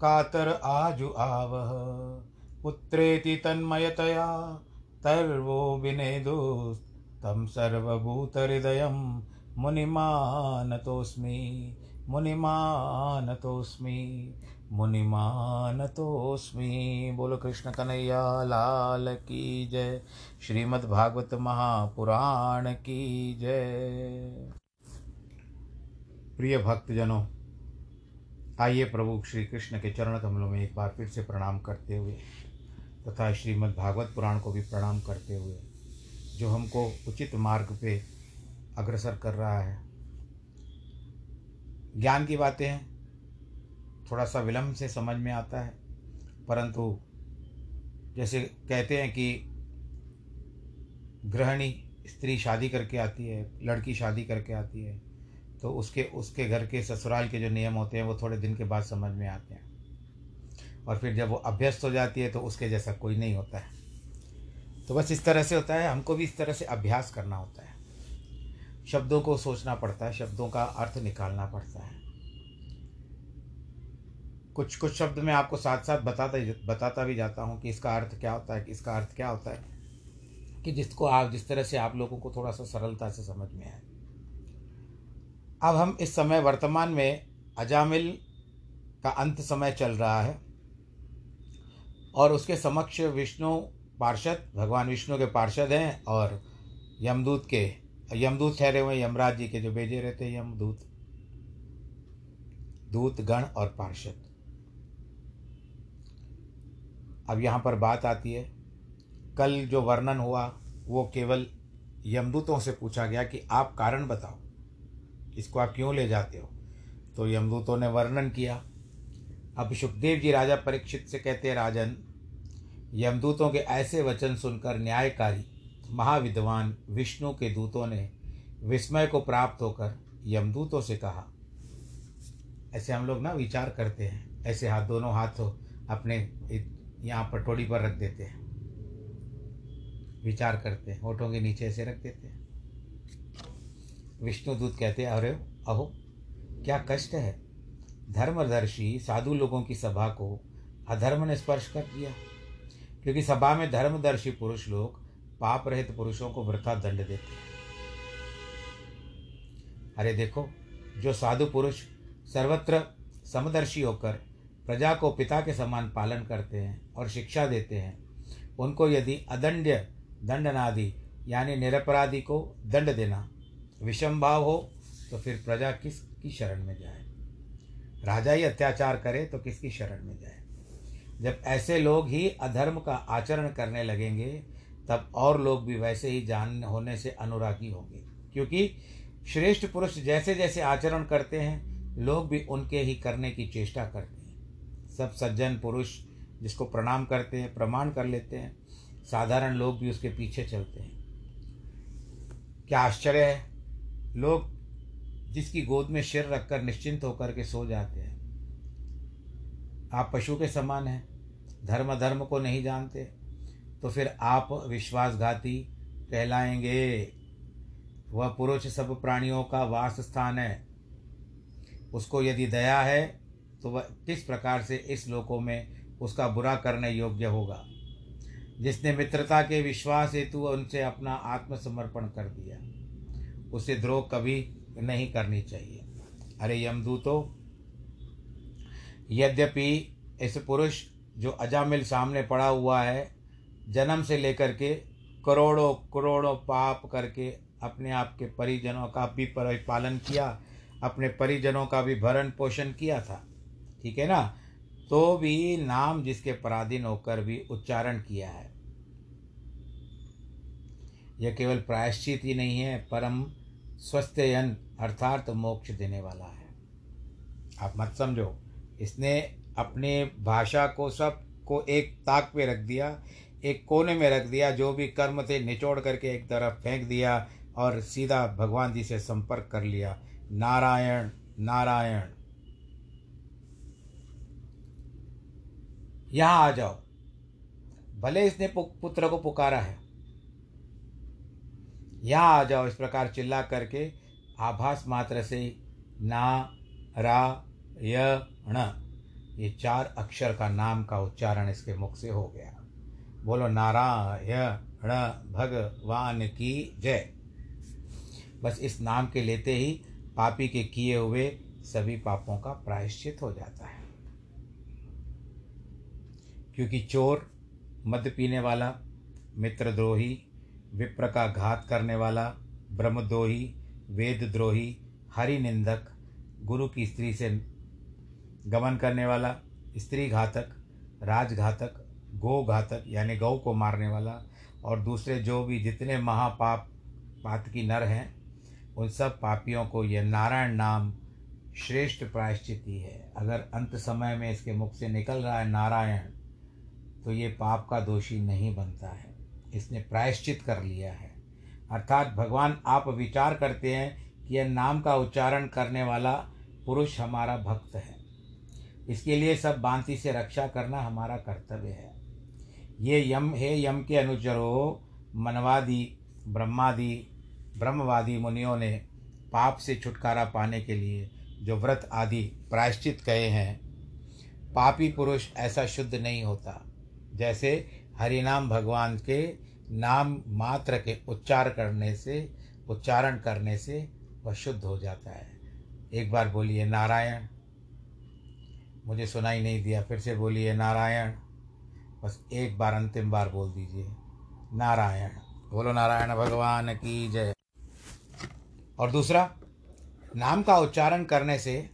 कातर आजु आवह। पुत्रेति तन्मयतया, तर्वो विनेदुस्तं सर्वभूतहृदयं मुनिमानतोऽस्मि मुनिमानतोऽस्मि मुनिमानतोऽस्मि। बोलो कृष्ण कन्हैया, लाल की जय। श्रीमद्भागवत महापुराण की जय। प्रिय भक्तजनों आइए प्रभु श्री कृष्ण के चरण कमलों में एक बार फिर से प्रणाम करते हुए, तथा श्रीमद् भागवत पुराण को भी प्रणाम करते हुए, जो हमको उचित मार्ग पे अग्रसर कर रहा है। ज्ञान की बातें हैं थोड़ा सा विलम्ब से समझ में आता है, परंतु जैसे कहते हैं कि गृहिणी स्त्री शादी करके आती है, लड़की शादी करके आती है तो उसके उसके घर के ससुराल के जो नियम होते हैं, वो थोड़े दिन के बाद समझ में आते हैं। और फिर जब वो अभ्यस्त हो जाती है तो उसके जैसा कोई नहीं होता है। तो बस इस तरह से होता है। हमको भी इस तरह से अभ्यास करना होता है। शब्दों को सोचना पड़ता है। शब्दों का अर्थ निकालना पड़ता है। कुछ कुछ शब्द मैं आपको साथ साथ बताता बताता भी जाता हूँ कि इसका अर्थ क्या होता है कि इसका अर्थ क्या होता है। कि जिसको आप, जिस तरह से आप लोगों को थोड़ा सा सरलता से समझ में आए। अब हम इस समय वर्तमान में अजामिल का अंत समय चल रहा है और उसके समक्ष विष्णु पार्षद, भगवान विष्णु के पार्षद हैं और यमदूत के, यमदूत ठहरे हुए यमराज जी के जो भेजे रहते हैं, यमदूत, दूत, गण और पार्षद। अब यहाँ पर बात आती है, कल जो वर्णन हुआ, वो केवल यमदूतों से पूछा गया कि आप कारण बताओ। इसको आप क्यों ले जाते हो? तो यमदूतों ने वर्णन किया। अब सुखदेव जी राजा परीक्षित से कहते हैं, राजन, यमदूतों के ऐसे वचन सुनकर न्यायकारी, महाविद्वान विष्णु के दूतों ने विस्मय को प्राप्त होकर यमदूतों से कहा, ऐसे हम लोग ना विचार करते हैं, ऐसे हाथ दोनों हाथ अपने यहाँ पर टोड़ी पर रख देते हैं। विचार करते हैं, होठों के नीचे ऐसे रख देते हैं। विष्णुदूत कहते अरे, अहो, क्या कष्ट है? धर्मदर्शी साधु लोगों की सभा को अधर्म ने स्पर्श कर दिया। क्योंकि सभा में धर्मदर्शी पुरुष लोग पाप रहित पुरुषों को वृथा दंड देते हैं। अरे देखो, जो साधु पुरुष सर्वत्र समदर्शी होकर प्रजा को पिता के समान पालन करते हैं और शिक्षा देते हैं, उनको यदि अदंड दंडनादि, यानी निरपराधी को दंड देना विषम भाव हो तो फिर प्रजा किसकी शरण में जाए? राजा ही अत्याचार करे तो किसकी शरण में जाए? जब ऐसे लोग ही अधर्म का आचरण करने लगेंगे, तब और लोग भी वैसे ही जान होने से अनुरागी होंगे। क्योंकि श्रेष्ठ पुरुष जैसे जैसे आचरण करते हैं, लोग भी उनके ही करने की चेष्टा करते हैं। सब सज्जन पुरुष जिसको प्रणाम करते हैं, प्रमाण कर लेते हैं, साधारण लोग भी उसके पीछे चलते हैं। क्या आश्चर्य है? लोग जिसकी गोद में सिर रखकर निश्चिंत होकर के सो जाते हैं। आप पशु के समान हैं धर्म धर्म को नहीं जानते तो फिर आप विश्वासघाती कहलाएँगे। वह पुरुष सब प्राणियों का वास स्थान है। उसको यदि दया है तो वह किस प्रकार से इस लोकों में उसका बुरा करने योग्य होगा? जिसने मित्रता के विश्वास हेतु उनसे अपना आत्मसमर्पण कर दिया। उसे द्रोह कभी नहीं करनी चाहिए। अरे यमदूतो यद्यपि इस पुरुष जो अजामिल सामने पड़ा हुआ है, जन्म से लेकर के करोड़ों करोड़ों पाप करके अपने आप के परिजनों का भी पालन किया, अपने परिजनों का भी भरण पोषण किया था, ठीक है ना? तो भी नाम जिसके पराधीन होकर भी उच्चारण किया है। यह केवल प्रायश्चित ही नहीं है, परम स्वस्थयन अर्थात मोक्ष देने वाला है। आप मत समझो। इसने अपने भाषा को सबको एक ताक पे रख दिया, एक कोने में रख दिया, जो भी कर्म थे निचोड़ करके एक तरफ़ फेंक दिया और सीधा भगवान जी से संपर्क कर लिया। नारायण नारायण। यहाँ आ जाओ। भले इसने पुत्र को पुकारा है। यहाँ आ जाओ इस प्रकार चिल्ला करके, आभास मात्र से ना, रा, य, ण। ये चार अक्षर का नाम का उच्चारण इसके मुख से हो गया। बोलो नारायण भगवान की जय। बस इस नाम के लेते ही पापी के किए हुए सभी पापों का प्रायश्चित हो जाता है। क्योंकि चोर मद पीने वाला, मित्रद्रोही विप्र का घात करने वाला, ब्रह्मद्रोही, वेदद्रोही, हरिनिंदक, गुरु की स्त्री से गमन करने वाला स्त्री घातक राजघातक गौ घातक यानी गौ को मारने वाला, और दूसरे जो भी जितने महापाप, पात की नर हैं, उन सब पापियों को यह नारायण नाम श्रेष्ठ प्रायश्चित ही है। अगर अंत समय में इसके मुख से निकल रहा है नारायण तो ये पाप का दोषी नहीं बनता है। इसने प्रायश्चित कर लिया है। अर्थात भगवान आप विचार करते हैं कि यह नाम का उच्चारण करने वाला पुरुष हमारा भक्त है। इसके लिए सब बांति से रक्षा करना हमारा कर्तव्य है। ये यम हे यम के अनुचरो, मनवादी, ब्रह्मादि, ब्रह्मवादी मुनियों ने पाप से छुटकारा पाने के लिए जो व्रत आदि प्रायश्चित कहे हैं, पापी पुरुष ऐसा शुद्ध नहीं होता। जैसे हरिनाम भगवान के नाम मात्र के उच्चार करने से, उच्चारण करने से वह शुद्ध हो जाता है। एक बार बोलिए, नारायण। मुझे सुनाई नहीं दिया, फिर से बोलिए, नारायण। बस एक बार, अंतिम बार बोल दीजिए। नारायण। बोलो, नारायण भगवान की जय। और दूसरा, नाम का उच्चारण करने से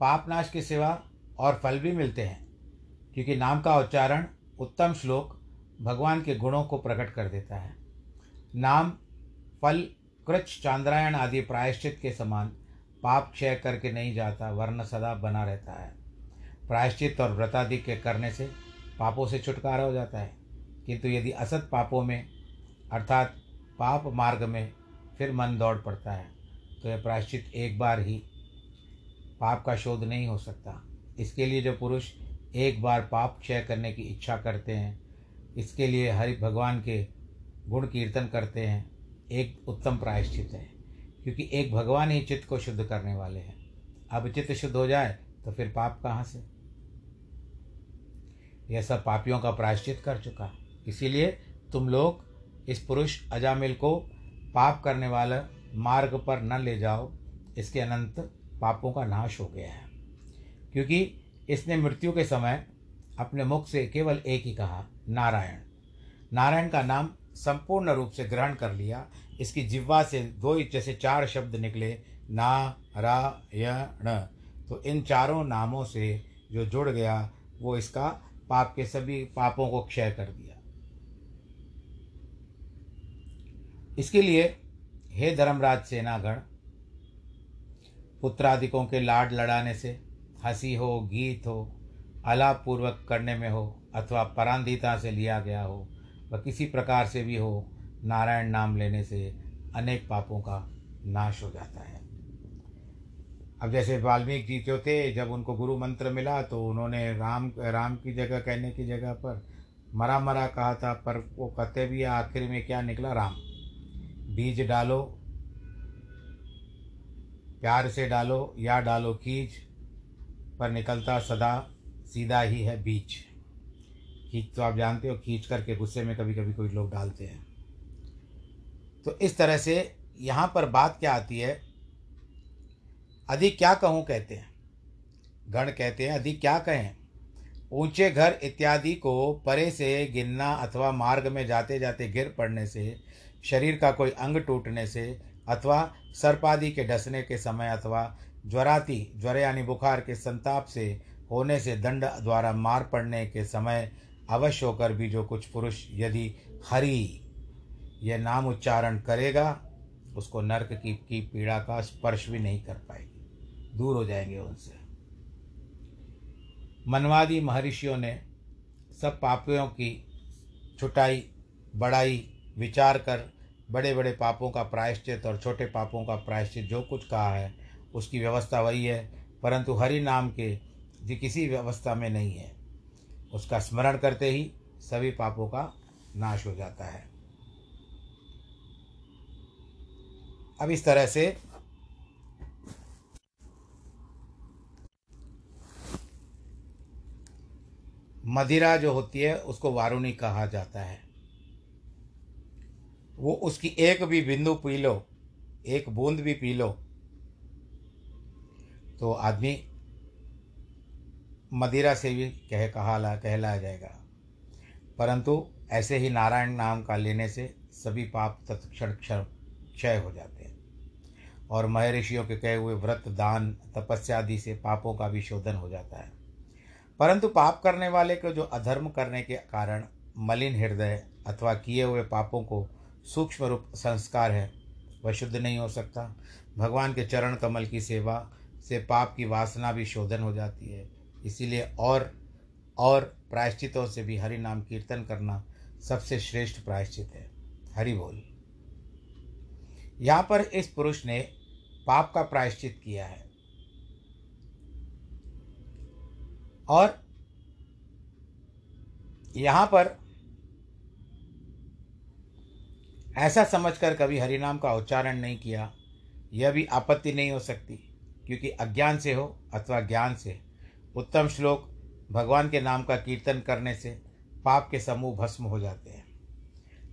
पापनाश के सिवा और फल भी मिलते हैं, क्योंकि नाम का उच्चारण उत्तम श्लोक भगवान के गुणों को प्रकट कर देता है। नाम, फल कृच चांद्रायण आदि प्रायश्चित के समान पाप क्षय करके नहीं जाता, वर्ण सदा बना रहता है। प्रायश्चित और व्रतादि के करने से पापों से छुटकारा हो जाता है। किंतु यदि असत पापों में, अर्थात पाप मार्ग में फिर मन दौड़ पड़ता है तो यह प्रायश्चित एक बार ही पाप का शोध नहीं हो सकता। इसके लिए जो पुरुष एक बार पाप क्षय करने की इच्छा करते हैं इसके लिए हरि भगवान के गुण कीर्तन करते हैं। एक उत्तम प्रायश्चित है। क्योंकि एक भगवान ही चित्त को शुद्ध करने वाले हैं। अब चित्त शुद्ध हो जाए तो फिर पाप कहाँ से? यह सब पापियों का प्रायश्चित कर चुका। इसीलिए तुम लोग इस पुरुष अजामिल को पाप करने वाला मार्ग पर न ले जाओ। इसके अनंत पापों का नाश हो गया है। क्योंकि इसने मृत्यु के समय अपने मुख से केवल एक ही कहा नारायण। नारायण का नाम संपूर्ण रूप से ग्रहण कर लिया। इसकी जिह्वा से दो ही जैसे चार शब्द निकले, ना, रा न तो इन चारों नामों से जो जुड़ गया, वो इसका पाप के सभी पापों को क्षय कर दिया। इसके लिए हे धर्मराज सेनागण, पुत्रादिकों के लाड लड़ाने से हँसी हो, गीत हो अलाप पूर्वक करने में हो अथवा परांधिता से लिया गया हो वह किसी प्रकार से भी हो, नारायण नाम लेने से अनेक पापों का नाश हो जाता है। अब जैसे वाल्मीकि जी जो थे, जब उनको गुरु मंत्र मिला तो उन्होंने राम राम की जगह, कहने की जगह पर मरा मरा कहा था, पर वो कहते भी आखिर में क्या निकला राम? बीज डालो, प्यार से डालो या डालो खींच पर निकलता सदा, सीधा ही है बीज। खींच तो आप जानते हो खींच करके गुस्से में कभी कभी कोई लोग डालते हैं। तो इस तरह से यहाँ पर बात क्या आती है? अधिक क्या कहूँ कहते हैं। गण कहते हैं, अधिक क्या कहें? ऊँचे घर इत्यादि को परे से गिनना अथवा मार्ग में जाते जाते गिर पड़ने से, शरीर का कोई अंग टूटने से अथवा सर्पादि के डसने के समय अथवा ज्वराती, ज्वर यानी बुखार के संताप से होने से दंड द्वारा मार पड़ने के समय अवश्य होकर भी जो कुछ पुरुष यदि हरि यह नाम उच्चारण करेगा उसको नरक की, की पीड़ा का स्पर्श भी नहीं कर पाएगी। दूर हो जाएँगे उनसे। मनवादी महर्षियों ने सब पापियों की छुटाई बड़ाई विचार कर बड़े बड़े पापों का प्रायश्चित और छोटे पापों का प्रायश्चित जो कुछ कहा है उसकी व्यवस्था वही है परंतु हरि नाम के जी किसी व्यवस्था में नहीं है। उसका स्मरण करते ही सभी पापों का नाश हो जाता है। अब इस तरह से मदिरा जो होती है, उसको वारुणी कहा जाता है। वो उसकी एक भी बिंदु पी लो, एक बूंद भी पी लो तो आदमी मदिरा से भी कह कहा कहलाया जाएगा। परंतु ऐसे ही नारायण नाम का लेने से सभी पाप तत्क्षण क्षण क्षय हो जाते हैं और महर्षियों के कहे हुए व्रत, दान तपस्या आदि से पापों का भी शोधन हो जाता है। परंतु पाप करने वाले को जो अधर्म करने के कारण मलिन हृदय अथवा किए हुए पापों को सूक्ष्म रूप संस्कार है, वह शुद्ध नहीं हो सकता। भगवान के चरण कमल की सेवा से पाप की वासना भी शोधन हो जाती है। इसीलिए और और प्रायश्चितों से भी हरि नाम कीर्तन करना सबसे श्रेष्ठ प्रायश्चित है। हरि बोल। यहाँ पर इस पुरुष ने पाप का प्रायश्चित किया है। और यहाँ पर ऐसा समझकर कभी हरिनाम का उच्चारण नहीं किया, यह भी आपत्ति नहीं हो सकती, क्योंकि अज्ञान से हो अथवा ज्ञान से। उत्तम श्लोक भगवान के नाम का कीर्तन करने से पाप के समूह भस्म हो जाते हैं।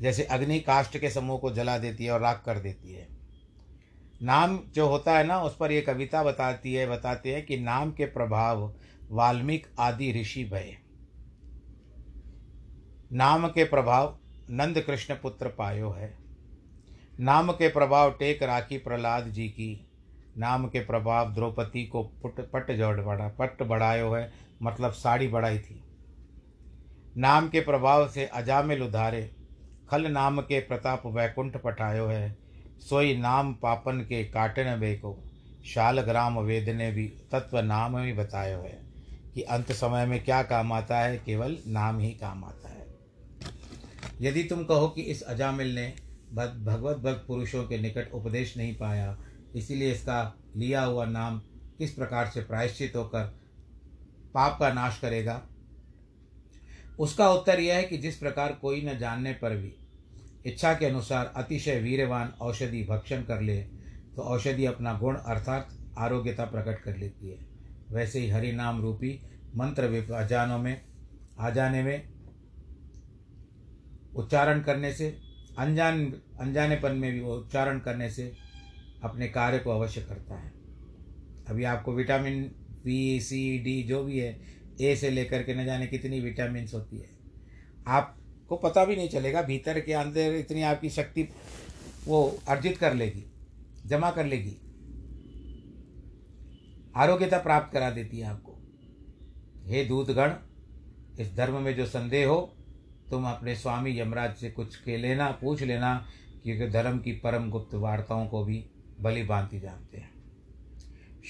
जैसे अग्नि काष्ट के समूह को जला देती है और राख कर देती है। नाम जो होता है ना, उस पर ये कविता बताती है, बताते हैं कि नाम के प्रभाव वाल्मीकि आदि ऋषि भय। नाम के प्रभाव नंद कृष्ण पुत्र पायो है। नाम के प्रभाव टेक राखी प्रहलाद जी की नाम के प्रभाव द्रौपदी को पुट, पट जोड़ बढ़ा पट बढ़ायो है मतलब साड़ी बढ़ाई थी। नाम के प्रभाव से अजामिल उधारे, खल नाम के प्रताप वैकुंठ पठायो है, सोई नाम पापन के काटन वे को शालग्राम वेद ने भी, तत्व नाम ही बतायो है, कि अंत समय में क्या काम आता है, केवल नाम ही काम आता है। यदि तुम कहो कि इस अजामिल ने भगवत भक्त पुरुषों के निकट उपदेश नहीं पाया इसीलिए इसका लिया हुआ नाम किस प्रकार से प्रायश्चित होकर पाप का नाश करेगा? उसका उत्तर यह है कि जिस प्रकार कोई न जानने पर भी इच्छा के अनुसार अतिशय वीरवान औषधि भक्षण कर ले तो औषधि अपना गुण अर्थात आरोग्यता प्रकट कर लेती है। वैसे ही हरि नाम रूपी मंत्र अजानों में आ जाने में उच्चारण करने से, अनजान अनजानेपन में भी उच्चारण करने से अपने कार्य को अवश्य करता है। अभी आपको विटामिन बी सी डी जो भी है ए से लेकर के न जाने कितनी विटामिन होती है। आपको पता भी नहीं चलेगा, भीतर के अंदर इतनी आपकी शक्ति वो अर्जित कर लेगी, जमा कर लेगी। आरोग्यता प्राप्त करा देती है आपको। हे दूतगण, इस धर्म में जो संदेह हो, तुम अपने स्वामी यमराज से कुछ के लेना, पूछ लेना, क्योंकि धर्म की परम गुप्त वार्ताओं को भी बलि भांति जानते हैं।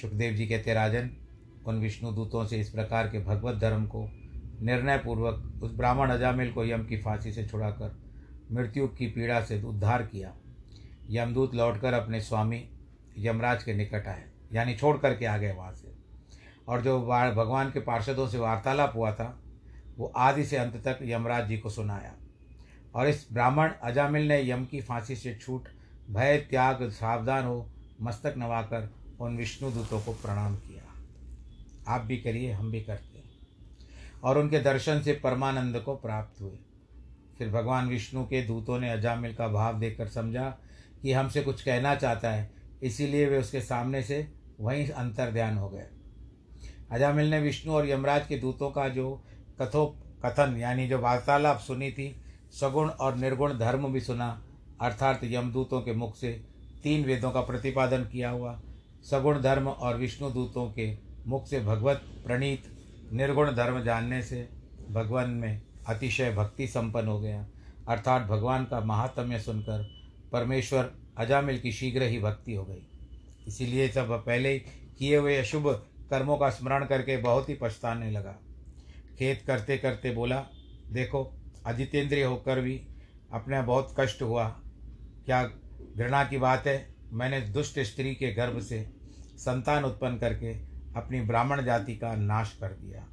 सुखदेव जी कहते, राजन, उन विष्णु दूतों से इस प्रकार के भगवत धर्म को निर्णय पूर्वक उस ब्राह्मण अजामिल को यम की फांसी से छुड़ाकर, मृत्यु की पीड़ा से उद्धार किया। यमदूत लौटकर अपने स्वामी यमराज के निकट आए, यानी छोड़ करके आ गए वहाँ से। और जो भगवान के पार्षदों से वार्तालाप हुआ था, वो आदि से अंत तक यमराज जी को सुनाया। और इस ब्राह्मण अजामिल ने यम की फांसी से छूट भय, त्याग, सावधान हो, मस्तक नवाकर उन विष्णु दूतों को प्रणाम किया। आप भी करिए, हम भी करते हैं। और उनके दर्शन से परमानंद को प्राप्त हुए। फिर भगवान विष्णु के दूतों ने अजामिल का भाव देखकर समझा कि हमसे कुछ कहना चाहता है, इसीलिए वे उसके सामने से वहीं अंतर ध्यान हो गए। अजामिल ने विष्णु और यमराज के दूतों का जो कथो कथन, यानी जो वार्तालाप सुनी थी, सगुण और निर्गुण धर्म भी सुना अर्थात यमदूतों के मुख से तीन वेदों का प्रतिपादन किया हुआ, सगुण धर्म और विष्णु दूतों के मुख से भगवत, प्रणीत, निर्गुण धर्म जानने से भगवान में अतिशय भक्ति संपन्न हो गया। अर्थात भगवान का महात्म्य सुनकर परमेश्वर अजामिल की शीघ्र ही भक्ति हो गई। इसीलिए सब पहले किए हुए अशुभ कर्मों का स्मरण करके बहुत ही पछताने लगा। खेत करते करते बोला, देखो, अजितेंद्रिय होकर भी अपने बहुत कष्ट हुआ क्या घृणा की बात है? मैंने दुष्ट स्त्री के गर्भ से संतान उत्पन्न करके अपनी ब्राह्मण जाति का नाश कर दिया।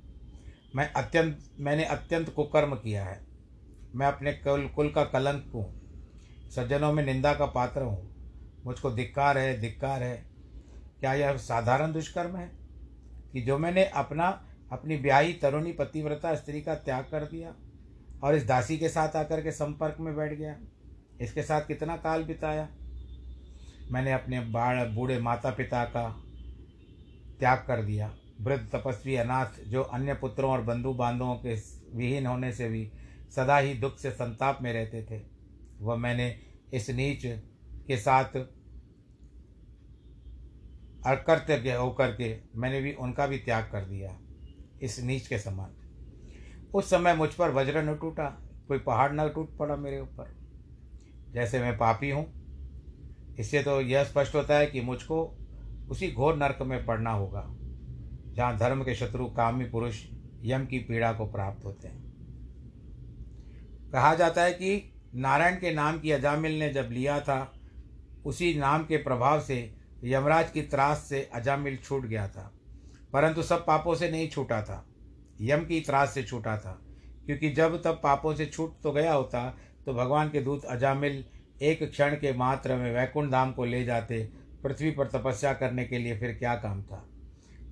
मैं अत्यंत, मैंने अत्यंत कुकर्म किया है। मैं अपने कुल कुल का कलंक हूँ। सज्जनों में निंदा का पात्र हूँ। मुझको धिक्कार है धिक्कार है। क्या यह साधारण दुष्कर्म है कि जो मैंने अपना, अपनी ब्याही तरुणी पतिव्रता स्त्री का त्याग कर दिया और इस दासी के साथ आकर के संपर्क में बैठ गया? इसके साथ कितना काल बिताया? मैंने अपने बाढ़ बूढ़े माता पिता का त्याग कर दिया। वृद्ध तपस्वी अनाथ, जो अन्य पुत्रों और बंधु बांधवों के विहीन होने से भी सदा ही दुख से संताप में रहते थे। वह मैंने इस नीच के साथ अकर्तव्य होकर के मैंने भी उनका भी त्याग कर दिया, इस नीच के समान। उस समय मुझ पर वज्र न टूटा, कोई पहाड़ न टूट पड़ा मेरे ऊपर। जैसे मैं पापी हूँ। इससे तो यह स्पष्ट होता है कि मुझको उसी घोर नरक में पड़ना होगा, जहाँ धर्म के शत्रु कामी पुरुष यम की पीड़ा को प्राप्त होते हैं। कहा जाता है कि नारायण के नाम की अजामिल ने जब लिया था, उसी नाम के प्रभाव से यमराज की त्रास से अजामिल छूट गया था, परंतु सब पापों से नहीं छूटा था। यम की त्रास से छूटा था, क्योंकि जब तब पापों से छूट तो गया होता तो भगवान के दूत अजामिल एक क्षण के मात्र में वैकुंठ धाम को ले जाते, पृथ्वी पर तपस्या करने के लिए फिर क्या काम था?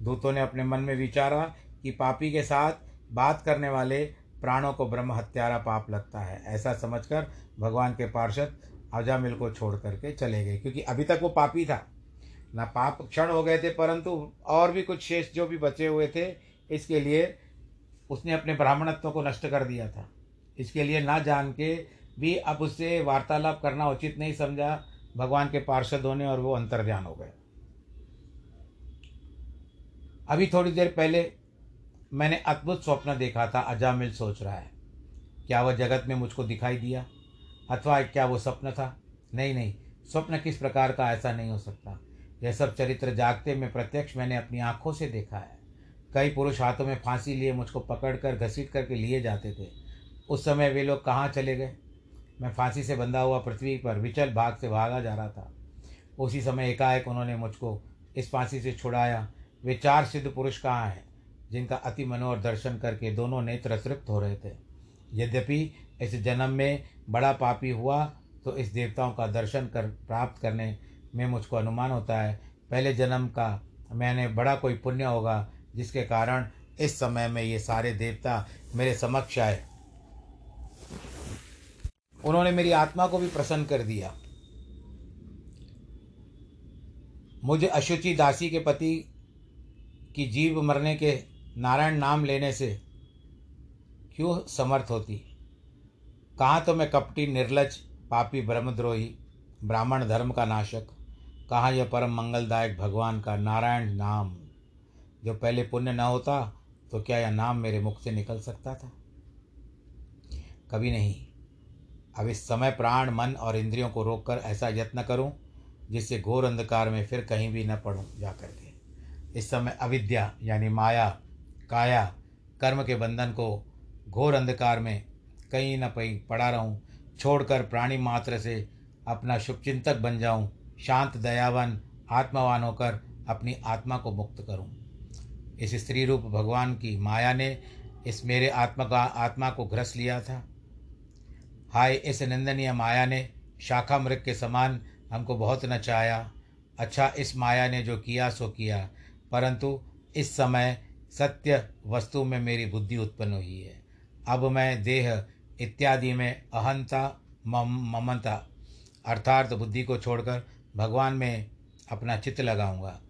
दूतों ने अपने मन में विचारा कि पापी के साथ बात करने वाले प्राणों को ब्रह्म हत्यारा पाप लगता है। ऐसा समझकर भगवान के पार्षद अजामिल को छोड़ करके चले गए, क्योंकि अभी तक वो पापी था। ना पाप क्षण हो गए थे, परंतु और भी कुछ शेष जो भी बचे हुए थे, इसके लिए उसने अपने ब्राह्मणत्व को नष्ट कर दिया था। इसके लिए ना जान के भी अब उससे वार्तालाप करना उचित नहीं समझा, भगवान के पार्षद होने और वो अंतर्ध्यान हो गए। अभी थोड़ी देर पहले मैंने अद्भुत स्वप्न देखा था, अजामिल सोच रहा है। क्या वह जगत में मुझको दिखाई दिया? अथवा क्या वो स्वप्न था? नहीं नहीं, स्वप्न किस प्रकार का ऐसा नहीं हो सकता। यह सब चरित्र जागते में प्रत्यक्ष मैंने अपनी आँखों से देखा है। कई पुरुष हाथों में फांसी लिए मुझको पकड़ कर घसीट करके लिए जाते थे। उस समय वे लोग कहाँ चले गए? मैं फांसी से बंधा हुआ पृथ्वी पर विचल भाग से भागा जा रहा था। उसी समय एकाएक उन्होंने मुझको इस फांसी से छुड़ाया। वे चार सिद्ध पुरुष कहाँ हैं, जिनका अति मनोहर दर्शन करके दोनों नेत्र तृप्त हो रहे थे? यद्यपि इस जन्म में बड़ा पापी हुआ तो इस देवताओं का दर्शन कर प्राप्त करने में मुझको अनुमान होता है, पहले जन्म का मैंने बड़ा कोई पुण्य होगा, जिसके कारण इस समय में ये सारे देवता मेरे समक्ष आए। उन्होंने मेरी आत्मा को भी प्रसन्न कर दिया। मुझे अशुचि दासी के पति की जीव मरने के नारायण नाम लेने से क्यों समर्थ होती? कहाँ तो मैं कपटी, निर्लज, पापी, ब्रह्मद्रोही, ब्राह्मण धर्म का नाशक, कहाँ यह परम मंगलदायक भगवान का नारायण नाम? जो पहले पुण्य न होता तो क्या यह नाम मेरे मुख से निकल सकता था? कभी नहीं। अब इस समय प्राण, मन और इंद्रियों को रोककर ऐसा यत्न करूँ, जिससे घोर अंधकार में फिर कहीं भी न पड़ूं जा करके इस समय अविद्या, यानी माया, काया, कर्म के बंधन को घोर अंधकार में कहीं न कहीं पड़ा रहूँ, छोड़कर प्राणी मात्र से अपना शुभचिंतक बन जाऊँ, शांत, दयावान, आत्मावान होकर अपनी आत्मा को मुक्त करूँ। इस स्त्री रूप भगवान की माया ने इस मेरे आत्मा का, आत्मा को घ्रस लिया था। हाय, इस निंदनीय माया ने शाखा मृग के समान हमको बहुत नचाया। अच्छा इस माया ने जो किया, सो किया। परंतु इस समय सत्य वस्तु में मेरी बुद्धि उत्पन्न हुई है। अब मैं देह इत्यादि में अहंता, मम, ममता अर्थात बुद्धि को छोड़कर भगवान में अपना चित्त लगाऊँगा।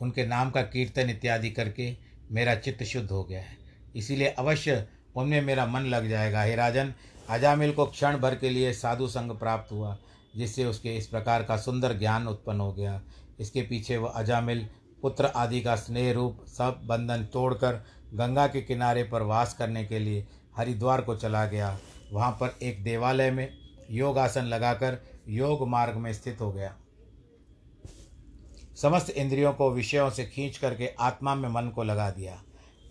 उनके नाम का कीर्तन इत्यादि करके मेरा चित्त शुद्ध हो गया है। इसीलिए अवश्य उनमें मेरा मन लग जाएगा। हे राजन अजामिल को क्षण भर के लिए साधु संग प्राप्त हुआ, जिससे उसके इस प्रकार का सुंदर ज्ञान उत्पन्न हो गया। इसके पीछे वह अजामिल, पुत्र आदि का स्नेह रूप, सब बंधन तोड़कर गंगा के किनारे पर वास करने के लिए हरिद्वार को चला गया। वहाँ पर एक देवालय में योग आसन लगाकर योग मार्ग में स्थित हो गया। समस्त इंद्रियों को विषयों से खींच करके आत्मा में मन को लगा दिया।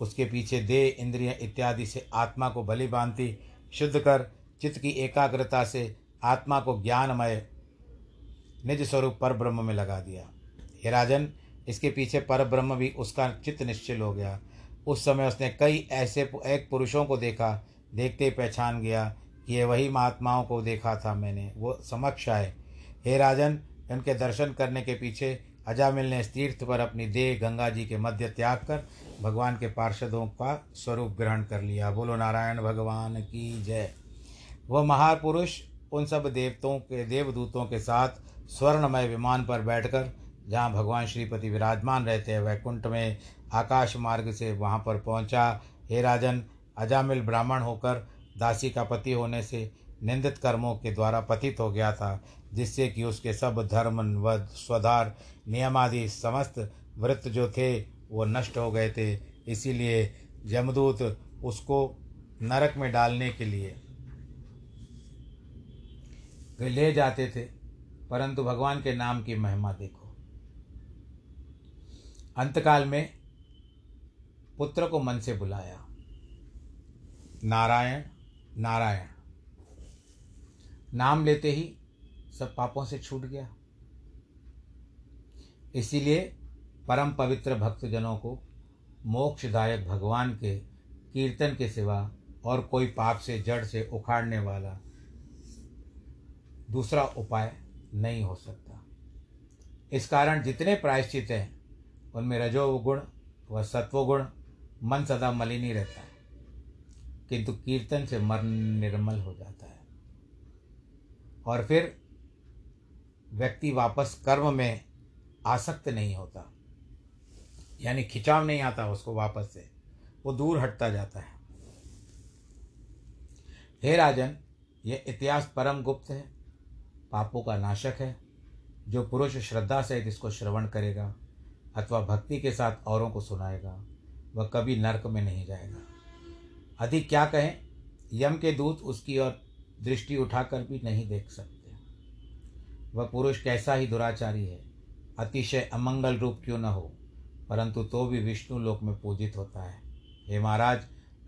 उसके पीछे देह, इंद्रिय इत्यादि से आत्मा को भली भांति शुद्ध कर चित्त की एकाग्रता से आत्मा को ज्ञानमय निज स्वरूप पर ब्रह्म में लगा दिया। हे राजन, इसके पीछे पर ब्रह्म भी उसका चित्त निश्चल हो गया। उस समय उसने कई ऐसे एक पुरुषों को देखा, देखते ही पहचान गया कि ये वही महात्माओं को देखा था मैंने, वो समक्ष आए। हे राजन उनके दर्शन करने के पीछे अजामिल ने इस तीर्थ पर अपनी देह गंगा जी के मध्य त्याग कर भगवान के पार्षदों का स्वरूप ग्रहण कर लिया। बोलो, नारायण भगवान की जय। वह महापुरुष उन सब देवतों के, देवदूतों के साथ स्वर्णमय विमान पर बैठकर, जहाँ भगवान श्रीपति विराजमान रहते हैं वैकुंठ में आकाश मार्ग से वहाँ पर पहुँचा। हे राजन, अजामिल ब्राह्मण होकर दासी का पति होने से निंदित कर्मों के द्वारा पतित हो गया था, जिससे कि उसके सब धर्म व स्वधार, नियमादि समस्त व्रत जो थे वो नष्ट हो गए थे। इसीलिए जमदूत उसको नरक में डालने के लिए ले जाते थे, परंतु भगवान के नाम की महिमा देखो। अंतकाल में पुत्र को मन से बुलाया, नारायण नारायण। नाम लेते ही सब पापों से छूट गया। इसीलिए परम पवित्र भक्तजनों को मोक्षदायक भगवान के कीर्तन के सिवा और कोई पाप से, जड़ से उखाड़ने वाला दूसरा उपाय नहीं हो सकता। इस कारण जितने प्रायश्चित हैं, उनमें रजोगुण व सत्वगुण मन सदा मलिनी रहता है। किंतु कीर्तन से मन निर्मल हो जाता है। और फिर व्यक्ति वापस कर्म में आसक्त नहीं होता। यानी खिंचाव नहीं आता उसको वापस से, वो दूर हटता जाता है। हे राजन यह इतिहास परम गुप्त है, पापों का नाशक है, जो पुरुष श्रद्धा सहित इसको श्रवण करेगा, अथवा भक्ति के साथ औरों को सुनाएगा, वह कभी नरक में नहीं जाएगा। अधिक क्या कहें, यम के दूत उसकी ओर दृष्टि उठाकर भी नहीं देख सकते। वह पुरुष कैसा ही दुराचारी है, अतिशय अमंगल रूप क्यों न हो। परंतु तो भी विष्णु लोक में पूजित होता है। हे महाराज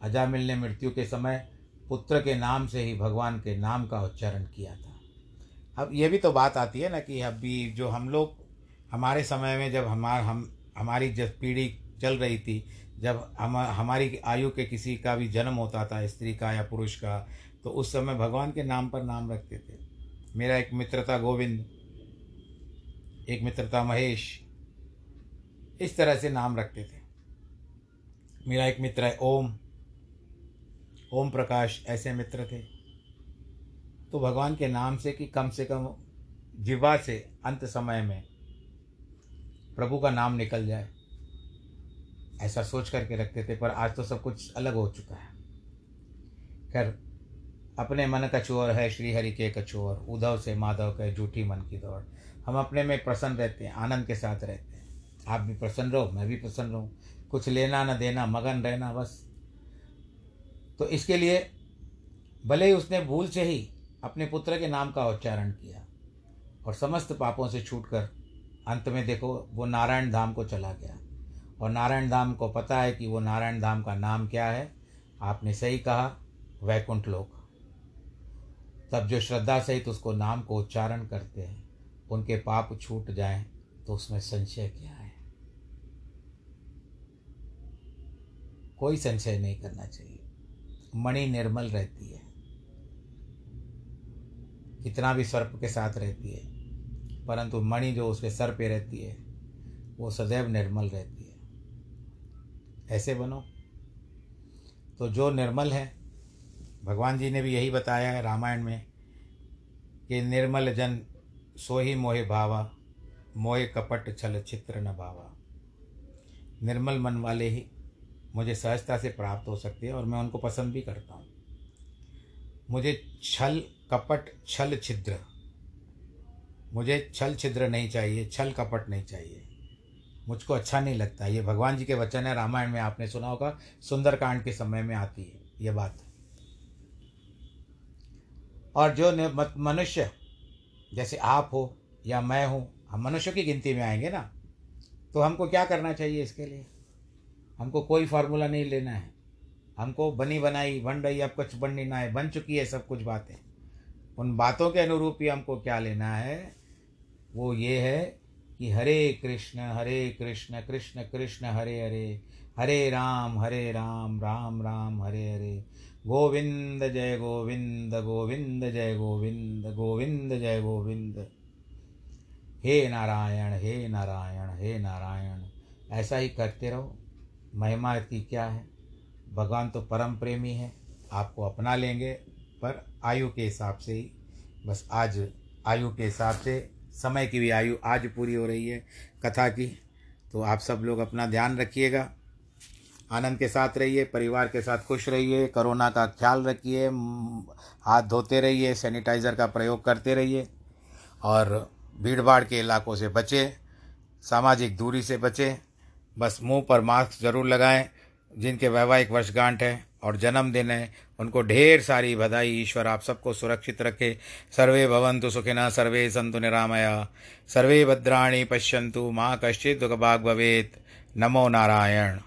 अजामिल ने मृत्यु के समय पुत्र के नाम से ही भगवान के नाम का उच्चारण किया था। अब ये भी तो बात आती है ना कि अभी जो हम लोग, हमारे समय में जब हमार, हम, हमारी जब पीढ़ी चल रही थी, जब हम, हमारी आयु के किसी का भी जन्म होता था, स्त्री का या पुरुष का तो उस समय भगवान के नाम पर नाम रखते थे। मेरा एक मित्र था गोविंद, एक मित्र था महेश इस तरह से नाम रखते थे। मेरा एक मित्र है, ओम। ओम प्रकाश ऐसे मित्र थे। तो भगवान के नाम से कि कम से कम जिवा से अंत समय में प्रभु का नाम निकल जाए, ऐसा सोच करके रखते थे, पर आज तो सब कुछ अलग हो चुका है। खैर, अपने मन का चोर है श्री हरि के कचोर उद्धव से माधव के झूठी मन की दौड़। हम अपने में प्रसन्न रहते हैं, आनंद के साथ रहते हैं। आप भी प्रसन्न रहो, मैं भी प्रसन्न रहूँ। कुछ लेना ना देना, मगन रहना, बस। तो इसके लिए भले ही उसने भूल से ही अपने पुत्र के नाम का उच्चारण किया और समस्त पापों से छूट कर अंत में देखो, वो नारायण धाम को चला गया। और नारायण धाम को पता है कि वो नारायण धाम का नाम क्या है। आपने सही कहा, वैकुंठ लोक। तब जो श्रद्धा सहित उसको नाम को उच्चारण करते हैं, उनके पाप छूट जाएँ तो उसमें संशय क्या है? कोई संशय नहीं करना चाहिए। मणि निर्मल रहती है। कितना भी सर्प के साथ रहती है, परंतु मणि जो उसके सर पे रहती है, वो सदैव निर्मल रहती है। ऐसे बनो। तो जो निर्मल है, भगवान जी ने भी यही बताया है रामायण में कि निर्मल जन सो ही मोहे भावा, मोहे कपट छल चित्र न भावा। निर्मल मन वाले ही मुझे सहजता से प्राप्त हो सकती है और मैं उनको पसंद भी करता हूँ। मुझे छल कपट, छल छिद्र। मुझे छल छिद्र नहीं चाहिए, छल कपट नहीं चाहिए। मुझको अच्छा नहीं लगता। ये भगवान जी के वचन है, रामायण में आपने सुना होगा, सुंदरकांड के समय में आती है, ये बात। और जो मनुष्य, जैसे आप हो या मैं हूँ, हम मनुष्य की गिनती में आएँगे ना तो हमको क्या करना चाहिए इसके लिए? हमको कोई फार्मूला नहीं लेना है। हमको बनी बनाई, बन रही अब कुछ बननी ना है, बन चुकी है सब कुछ बातें। उन बातों के अनुरूप ही हमको क्या लेना है, वो ये है कि हरे कृष्ण हरे कृष्ण कृष्ण कृष्ण, हरे हरे हरे राम हरे राम राम राम, हरे हरे। गोविंद, जय गोविंद गोविंद, जय गोविंद गोविंद, जय गोविंद। हे नारायण हे नारायण हे नारायण, ऐसा ही करते रहो। महिमा की क्या है? भगवान तो परम प्रेमी है, आपको अपना लेंगे, पर आयु के हिसाब से ही। बस आज आयु के हिसाब से, समय की भी आयु आज पूरी हो रही है कथा की। तो आप सब लोग अपना ध्यान रखिएगा, आनंद के साथ रहिए, परिवार के साथ खुश रहिए, कोरोना का ख्याल रखिए हाथ धोते रहिए, सैनिटाइज़र का प्रयोग करते रहिए, और भीड़ भाड़ के इलाकों से बचें, सामाजिक दूरी से बचें बस मुँह पर मास्क ज़रूर लगाएँ, जिनके वैवाहिक वर्षगांठ है और जन्मदिन है। उनको ढेर सारी बधाई, ईश्वर आप सबको सुरक्षित रखे। सर्वे भवंतु सुखिना, सर्वे संतु निरामया। सर्वे भद्राणी पश्यंतु माँ कश्चित् दुःखभाग् भवेत। नमो नारायण।